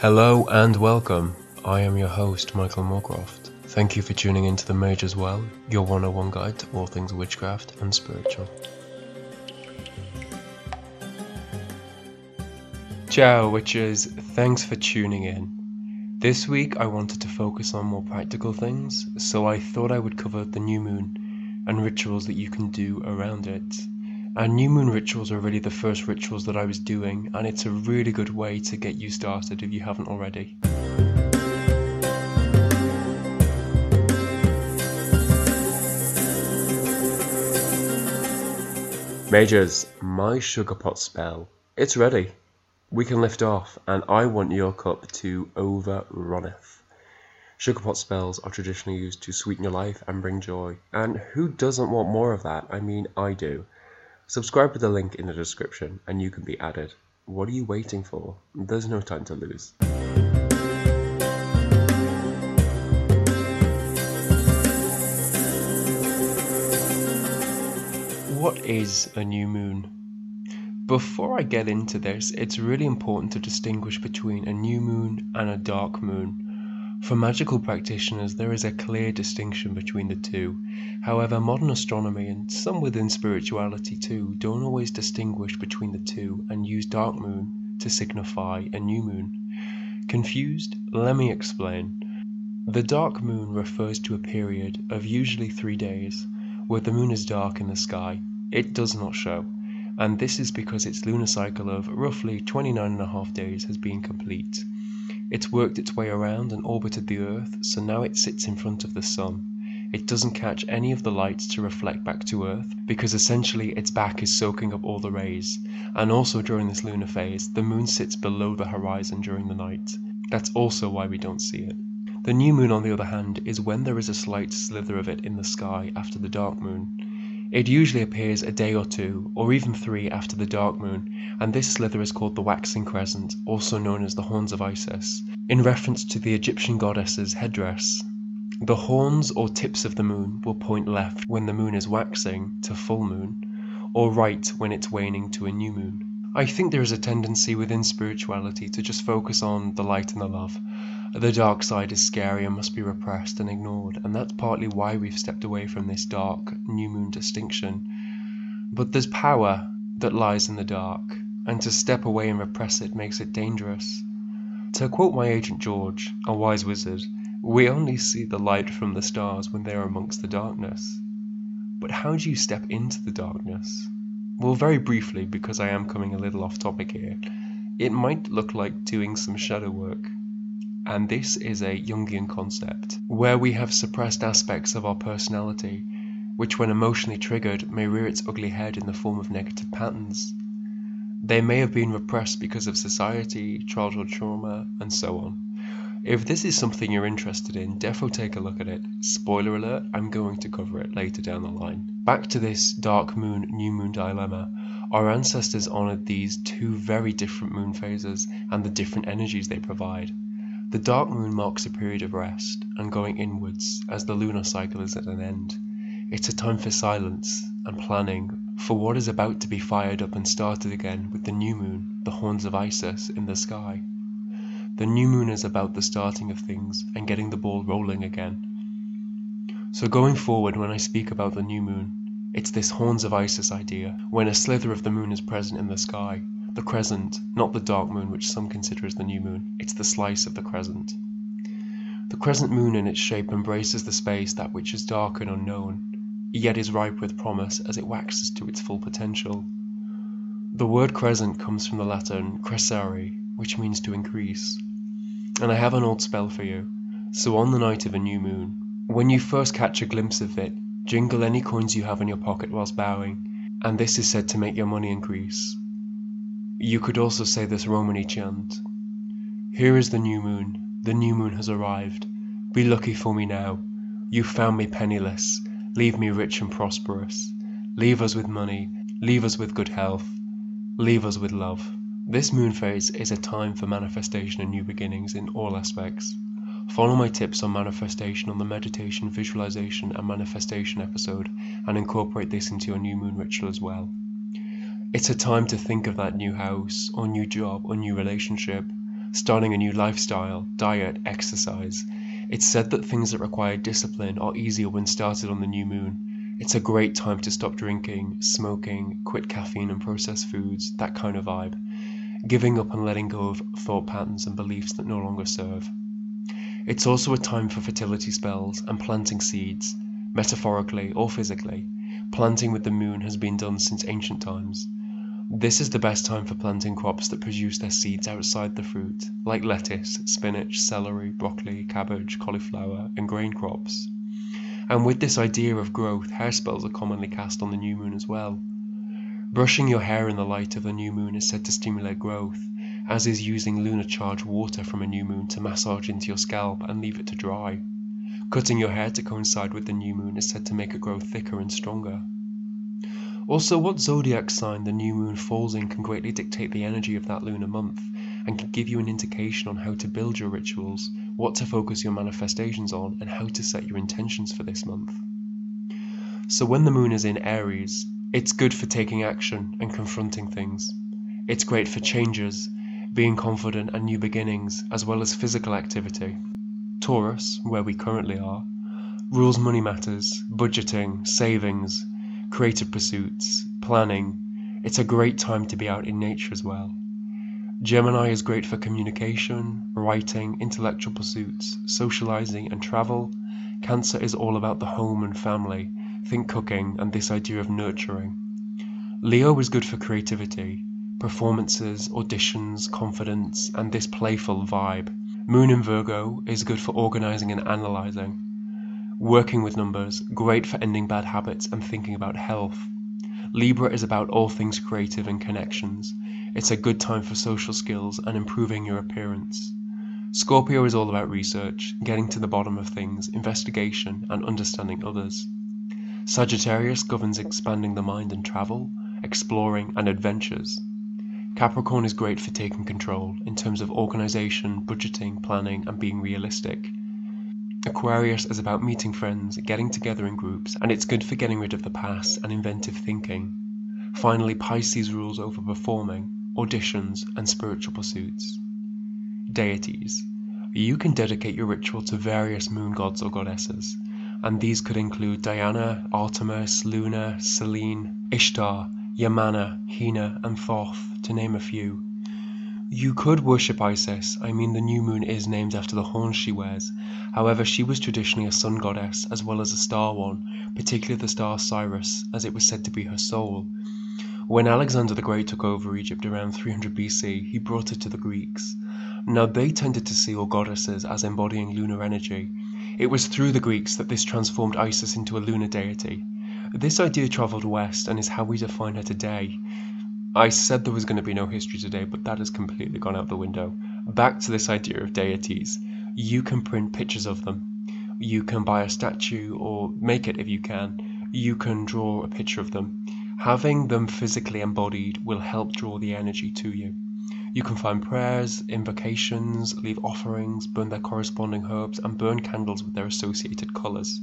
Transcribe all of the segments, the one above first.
Hello and welcome. I am your host, Michael Moorcroft. Thank you for tuning into The Mages Well, your 101 guide to all things witchcraft and spiritual. Ciao, witches. Thanks for tuning in. This week I wanted to focus on more practical things, so I thought I would cover the new moon and rituals that you can do around it. And new moon rituals are really the first rituals that I was doing, and it's a really good way to get you started if you haven't already. Mages, my sugar pot spell, it's ready. We can lift off, and I want your cup to overrunneth. Sugar pot spells are traditionally used to sweeten your life and bring joy, and who doesn't want more of that? I mean, I do. Subscribe to the link in the description and you can be added. What are you waiting for? There's no time to lose. What is a new moon? Before I get into this, it's really important to distinguish between a new moon and a dark moon. For magical practitioners, there is a clear distinction between the two. However, modern astronomy and some within spirituality too don't always distinguish between the two and use dark moon to signify a new moon. Confused? Let me explain. The dark moon refers to a period of usually three days where the moon is dark in the sky. It does not show, and this is because its lunar cycle of roughly 29 and a half days has been complete. It's worked its way around and orbited the Earth, so now it sits in front of the Sun. It doesn't catch any of the light to reflect back to Earth because essentially its back is soaking up all the rays. And also during this lunar phase, the moon sits below the horizon during the night. That's also why we don't see it. The new moon, on the other hand, is when there is a slight slither of it in the sky after the dark moon. It usually appears a day or two, or even three, after the dark moon, and this slither is called the waxing crescent, also known as the horns of Isis, in reference to the Egyptian goddess's headdress. The horns or tips of the moon will point left when the moon is waxing to full moon, or right when it's waning to a new moon. I think there is a tendency within spirituality to just focus on the light and the love. The dark side is scary and must be repressed and ignored, and that's partly why we've stepped away from this dark new moon distinction. But there's power that lies in the dark, and to step away and repress it makes it dangerous. To quote my agent George, a wise wizard, we only see the light from the stars when they are amongst the darkness. But how do you step into the darkness? Well, very briefly, because I am coming a little off topic here, it might look like doing some shadow work and this is a Jungian concept, where we have suppressed aspects of our personality, which when emotionally triggered may rear its ugly head in the form of negative patterns. They may have been repressed because of society, childhood trauma, and so on. If this is something you're interested in, defo take a look at it. Spoiler alert, I'm going to cover it later down the line. Back to this dark moon, new moon dilemma. Our ancestors honoured these two very different moon phases and the different energies they provide. The dark moon marks a period of rest and going inwards as the lunar cycle is at an end. It's a time for silence and planning for what is about to be fired up and started again with the new moon, the horns of Isis, in the sky. The new moon is about the starting of things and getting the ball rolling again. So going forward, when I speak about the new moon, it's this horns of Isis idea, when a slither of the moon is present in the sky. The crescent, not the dark moon which some consider as the new moon, it's the slice of the crescent. The crescent moon in its shape embraces the space that which is dark and unknown, yet is ripe with promise as it waxes to its full potential. The word crescent comes from the Latin crescere, which means to increase. And I have an old spell for you. So on the night of a new moon, when you first catch a glimpse of it, Jingle any coins you have in your pocket whilst bowing, and this is said to make your money increase. You could also say this Romany chant Here is the new moon, the new moon has arrived. Be lucky for me now. You found me penniless, leave me rich and prosperous. Leave us with money, leave us with good health, leave us with love. This moon phase is a time for manifestation and new beginnings in all aspects. Follow my tips on manifestation on the meditation, visualization, and manifestation episode and incorporate this into your new moon ritual as well. It's a time to think of that new house, or new job, or new relationship, starting a new lifestyle, diet, exercise. It's said that things that require discipline are easier when started on the new moon. It's a great time to stop drinking, smoking, quit caffeine and processed foods, that kind of vibe. Giving up and letting go of thought patterns and beliefs that no longer serve. It's also a time for fertility spells and planting seeds, metaphorically or physically. Planting with the moon has been done since ancient times. This is the best time for planting crops that produce their seeds outside the fruit, like lettuce, spinach, celery, broccoli, cabbage, cauliflower, and grain crops. And with this idea of growth, hair spells are commonly cast on the new moon as well. Brushing your hair in the light of the new moon is said to stimulate growth, as is using lunar charged water from a new moon to massage into your scalp and leave it to dry. Cutting your hair to coincide with the new moon is said to make it grow thicker and stronger. Also, what zodiac sign the new moon falls in can greatly dictate the energy of that lunar month and can give you an indication on how to build your rituals, what to focus your manifestations on, and how to set your intentions for this month. So, when the moon is in Aries, it's good for taking action and confronting things. It's great for changes being confident and new beginnings, as well as physical activity. Taurus, where we currently are, rules money matters, budgeting, savings, creative pursuits, planning. It's a great time to be out in nature as well. Gemini is great for communication, writing, intellectual pursuits, socializing, and travel. Cancer is all about the home and family, think cooking, and this idea of nurturing. Leo is good for creativity, performances, auditions, confidence, and this playful vibe. Moon in Virgo is good for organizing and analyzing. Working with numbers, great for ending bad habits and thinking about health. Libra is about all things creative and connections. It's a good time for social skills and improving your appearance. Scorpio is all about research, getting to the bottom of things, investigation, and understanding others. Sagittarius governs expanding the mind and travel, exploring, and adventures. Capricorn is great for taking control in terms of organization, budgeting, planning, and being realistic. Aquarius is about meeting friends, getting together in groups, and it's good for getting rid of the past and inventive thinking. Finally, Pisces rules over performing, auditions, and spiritual pursuits. Deities. You can dedicate your ritual to various moon gods or goddesses, and these could include Diana, Artemis, Luna, Selene, Ishtar, Yamana, Hina, and Thoth, to name a few. You could worship Isis, I mean the new moon is named after the horns she wears. However, she was traditionally a sun goddess as well as a star one, particularly the star Sirius, as it was said to be her soul. When Alexander the Great took over Egypt around 300 BC, he brought it to the Greeks. Now they tended to see all goddesses as embodying lunar energy. It was through the Greeks that this transformed Isis into a lunar deity. This idea travelled west and is how we define her today. I said there was going to be no history today, but that has completely gone out the window. Back to this idea of deities. you can print pictures of them. You can buy a statue or make it if you can. You can draw a picture of them. Having them physically embodied will help draw the energy to you. You can find prayers, invocations, leave offerings, burn their corresponding herbs, and burn candles with their associated colours.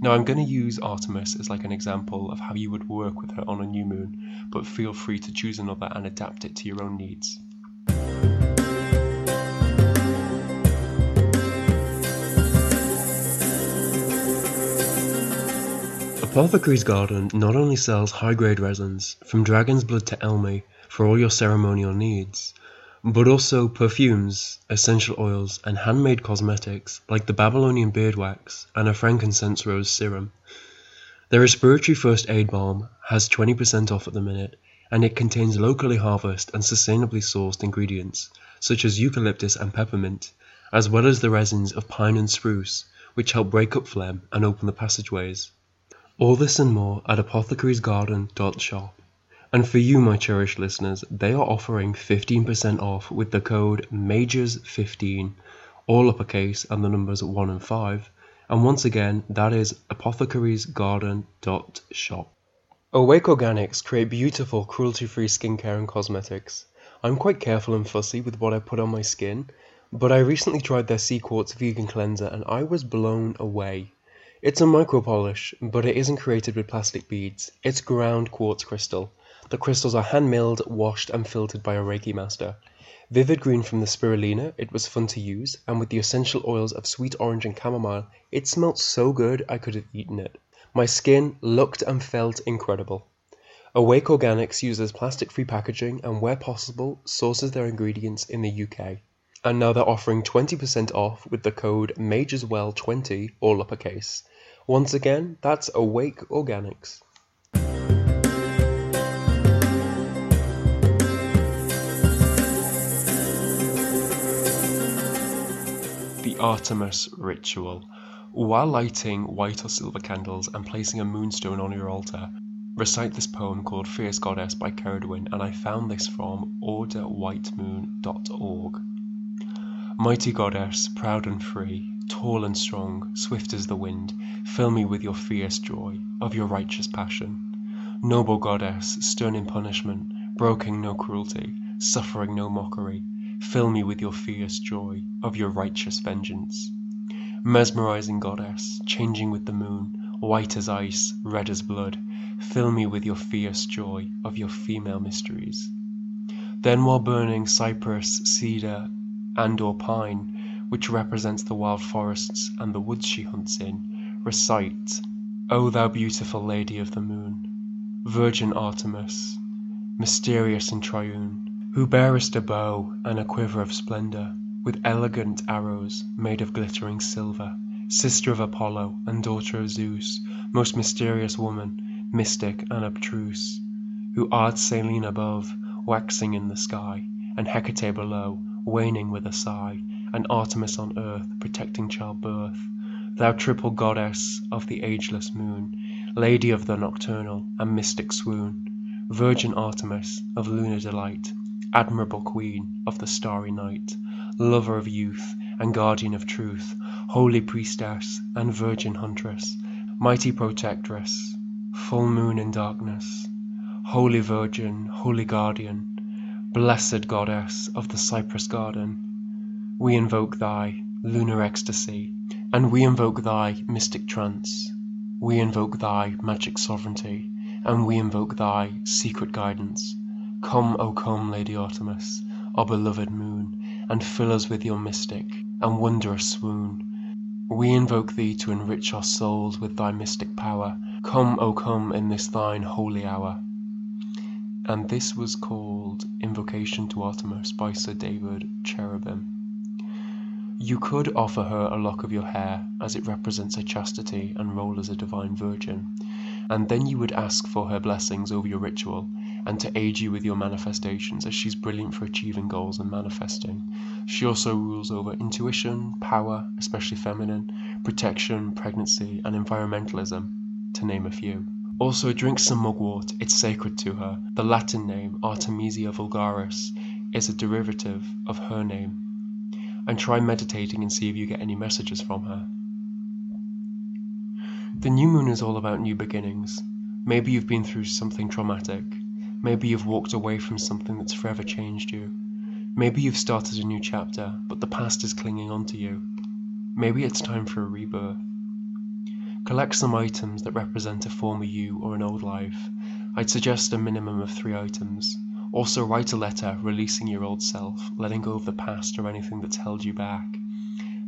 Now, I'm going to use Artemis as like an example of how you would work with her on a new moon, but feel free to choose another and adapt it to your own needs. Apothecary's Garden not only sells high grade resins, from dragon's blood to elemi, for all your ceremonial needs, but also perfumes, essential oils, and handmade cosmetics like the Babylonian beard wax and a frankincense rose serum. Their respiratory first aid balm has 20% off at the minute, and it contains locally harvested and sustainably sourced ingredients such as eucalyptus and peppermint, as well as the resins of pine and spruce, which help break up phlegm and open the passageways. All this and more at apothecarysgarden.shop. And for you, my cherished listeners, they are offering 15% off with the code MAGES15, all uppercase and the numbers 1 and 5. And once again, that is apothecarysgarden.shop. Awake Organics create beautiful, cruelty free skincare and cosmetics. I'm quite careful and fussy with what I put on my skin, but I recently tried their Sea Quartz vegan cleanser and I was blown away. It's a micro polish, but it isn't created with plastic beads. It's ground quartz crystal. The crystals are hand milled, washed, and filtered by a Reiki master. Vivid green from the spirulina, it was fun to use, and with the essential oils of sweet orange and chamomile, it smelt so good I could have eaten it. My skin looked and felt incredible. Awake Organics uses plastic free packaging and, where possible, sources their ingredients in the UK. And now they're offering 20% off with the code MAGESWELL20, all uppercase. Once again, that's Awake Organics. The Artemis Ritual. While lighting white or silver candles and placing a moonstone on your altar, recite this poem called Fierce Goddess by Ceridwen, and I found this from orderwhitemoon.org. Mighty goddess, proud and free, tall and strong, swift as the wind, fill me with your fierce joy, of your righteous passion. Noble goddess, stern in punishment, broking no cruelty, suffering no mockery, fill me with your fierce joy, of your righteous vengeance. Mesmerizing goddess, changing with the moon, white as ice, red as blood, fill me with your fierce joy, of your female mysteries. Then while burning cypress, cedar, and or pine, which represents the wild forests and the woods she hunts in, recite, O thou beautiful Lady of the Moon, Virgin Artemis, mysterious and triune, who bearest a bow and a quiver of splendour, with elegant arrows made of glittering silver, sister of Apollo and daughter of Zeus, most mysterious woman, mystic and abstruse, who art Selene above, waxing in the sky, and Hecate below, waning with a sigh, and Artemis on earth protecting childbirth, thou triple goddess of the ageless moon, lady of the nocturnal and mystic swoon, virgin Artemis of lunar delight, admirable queen of the starry night, lover of youth and guardian of truth, holy priestess and virgin huntress, mighty protectress, full moon in darkness, holy virgin, holy guardian, Blessed goddess of the cypress garden, we invoke thy lunar ecstasy, and we invoke thy mystic trance. We invoke thy magic sovereignty, and we invoke thy secret guidance. Come, O come, Lady Artemis, our beloved moon, and fill us with your mystic and wondrous swoon. We invoke thee to enrich our souls with thy mystic power. Come, O come, in this thine holy hour and this was called Invocation to Artemis by Sir David Cherubim. You could offer her a lock of your hair, as it represents her chastity and role as a divine virgin, and then you would ask for her blessings over your ritual and to aid you with your manifestations, as she's brilliant for achieving goals and manifesting. She also rules over intuition, power, especially feminine, protection, pregnancy, and environmentalism, to name a few. Also drink some mugwort, it's sacred to her. The Latin name, Artemisia vulgaris, is a derivative of her name. and try meditating and see if you get any messages from her. The new moon is all about new beginnings. Maybe you've been through something traumatic. Maybe you've walked away from something that's forever changed you. Maybe you've started a new chapter, but the past is clinging on to you. Maybe it's time for a rebirth. Collect some items that represent a former you or an old life. I'd suggest a minimum of three items. Also, write a letter releasing your old self, letting go of the past or anything that's held you back.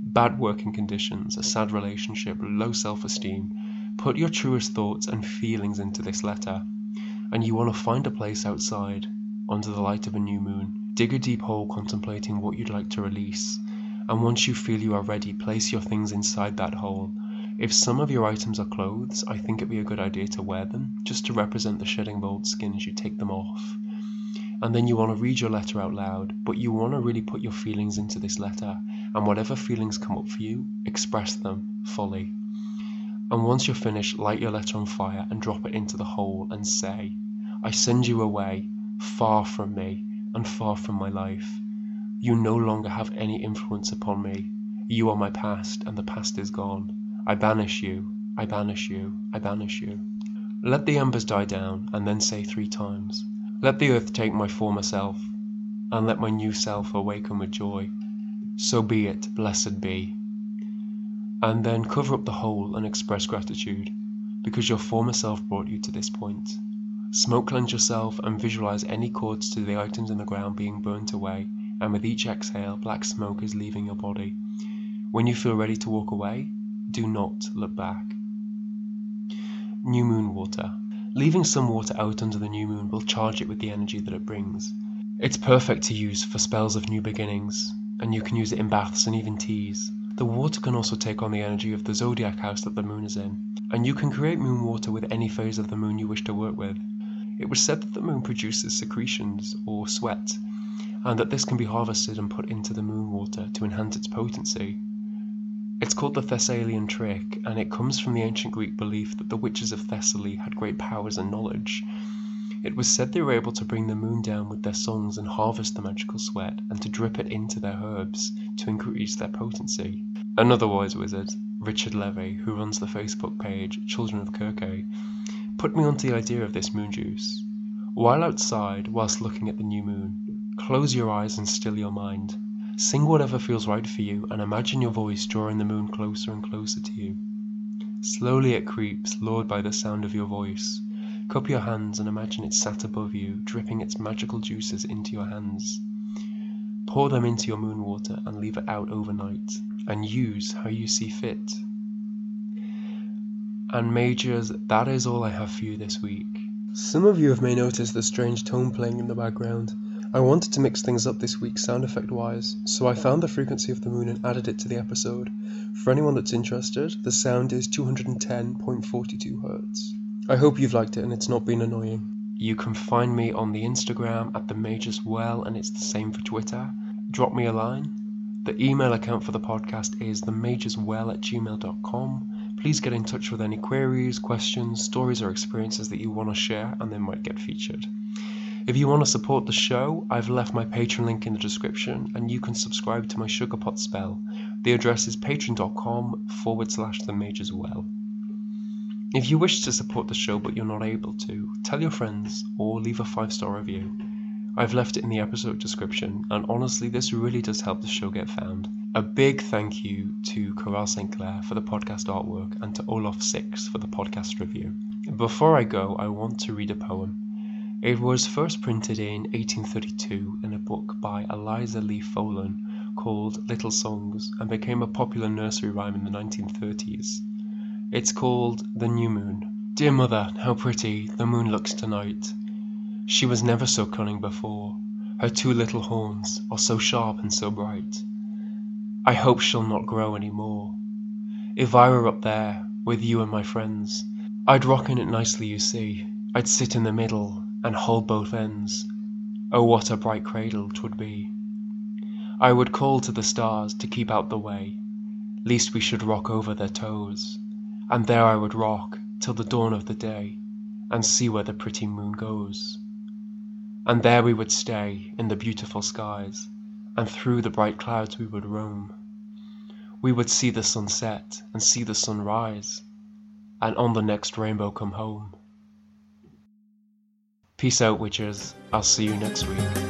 Bad working conditions, a sad relationship, low self esteem. Put your truest thoughts and feelings into this letter. And you want to find a place outside, under the light of a new moon. Dig a deep hole contemplating what you'd like to release. And once you feel you are ready, place your things inside that hole if some of your items are clothes, I think it'd be a good idea to wear them, just to represent the shedding of old skin as you take them off. And then you want to read your letter out loud, but you want to really put your feelings into this letter, and whatever feelings come up for you, express them fully. And once you're finished, light your letter on fire and drop it into the hole and say, I send you away, far from me, and far from my life. You no longer have any influence upon me. You are my past, and the past is gone. I banish you, I banish you, I banish you. Let the embers die down, and then say three times, Let the earth take my former self, and let my new self awaken with joy. So be it, blessed be. And then cover up the hole and express gratitude, because your former self brought you to this point. Smoke cleanse yourself and visualize any cords to the items in the ground being burnt away, and with each exhale, black smoke is leaving your body. When you feel ready to walk away, do not look back. New moon water. Leaving some water out under the new moon will charge it with the energy that it brings. It's perfect to use for spells of new beginnings, and you can use it in baths and even teas. The water can also take on the energy of the zodiac house that the moon is in, and you can create moon water with any phase of the moon you wish to work with. It was said that the moon produces secretions, or sweat, and that this can be harvested and put into the moon water to enhance its potency. It's called the Thessalian trick, and it comes from the ancient Greek belief that the witches of Thessaly had great powers and knowledge. It was said they were able to bring the moon down with their songs and harvest the magical sweat, and to drip it into their herbs to increase their potency. Another wise wizard, Richard Levy, who runs the Facebook page Children of Kirke, put me onto the idea of this moon juice. While outside, whilst looking at the new moon, close your eyes and still your mind. Sing whatever feels right for you and imagine your voice drawing the moon closer and closer to you. Slowly it creeps, lured by the sound of your voice. Cup your hands and imagine it sat above you, dripping its magical juices into your hands. Pour them into your moon water and leave it out overnight, and use how you see fit. And mages, that is all I have for you this week. Some of you have may noticed the strange tone playing in the background. I wanted to mix things up this week sound effect wise, so I found the frequency of the moon and added it to the episode. For anyone that's interested, the sound is 210.42 Hz. I hope you've liked it and it's not been annoying. You can find me on the Instagram at the Mages Well, and it's the same for Twitter. Drop me a line. The email account for the podcast is themageswell at gmail.com. Please get in touch with any queries, questions, stories, or experiences that you want to share, and they might get featured. If you want to support the show, I've left my Patreon link in the description and you can subscribe to my Sugarpot spell. The address is patreon.com forward slash the mages well. If you wish to support the show but you're not able to, tell your friends or leave a five star review. I've left it in the episode description, and honestly, this really does help the show get found. A big thank you to Coral St. Clair for the podcast artwork and to Olaf Six for the podcast review. Before I go, I want to read a poem. It was first printed in 1832 in a book by Eliza Lee Follen called Little Songs and became a popular nursery rhyme in the 1930s. It's called The New Moon. Dear mother, how pretty the moon looks tonight. She was never so cunning before. Her two little horns are so sharp and so bright. I hope she'll not grow any more. If I were up there with you and my friends, I'd rock in it nicely, you see. I'd sit in the middle and hold both ends. Oh, what a bright cradle 'twould be! I would call to the stars to keep out the way, Lest we should rock over their toes, And there I would rock till the dawn of the day, And see where the pretty moon goes. And there we would stay in the beautiful skies, and through the bright clouds we would roam. We would see the sun set and see the sun rise, and on the next rainbow come home. Peace out, witches. I'll see you next week.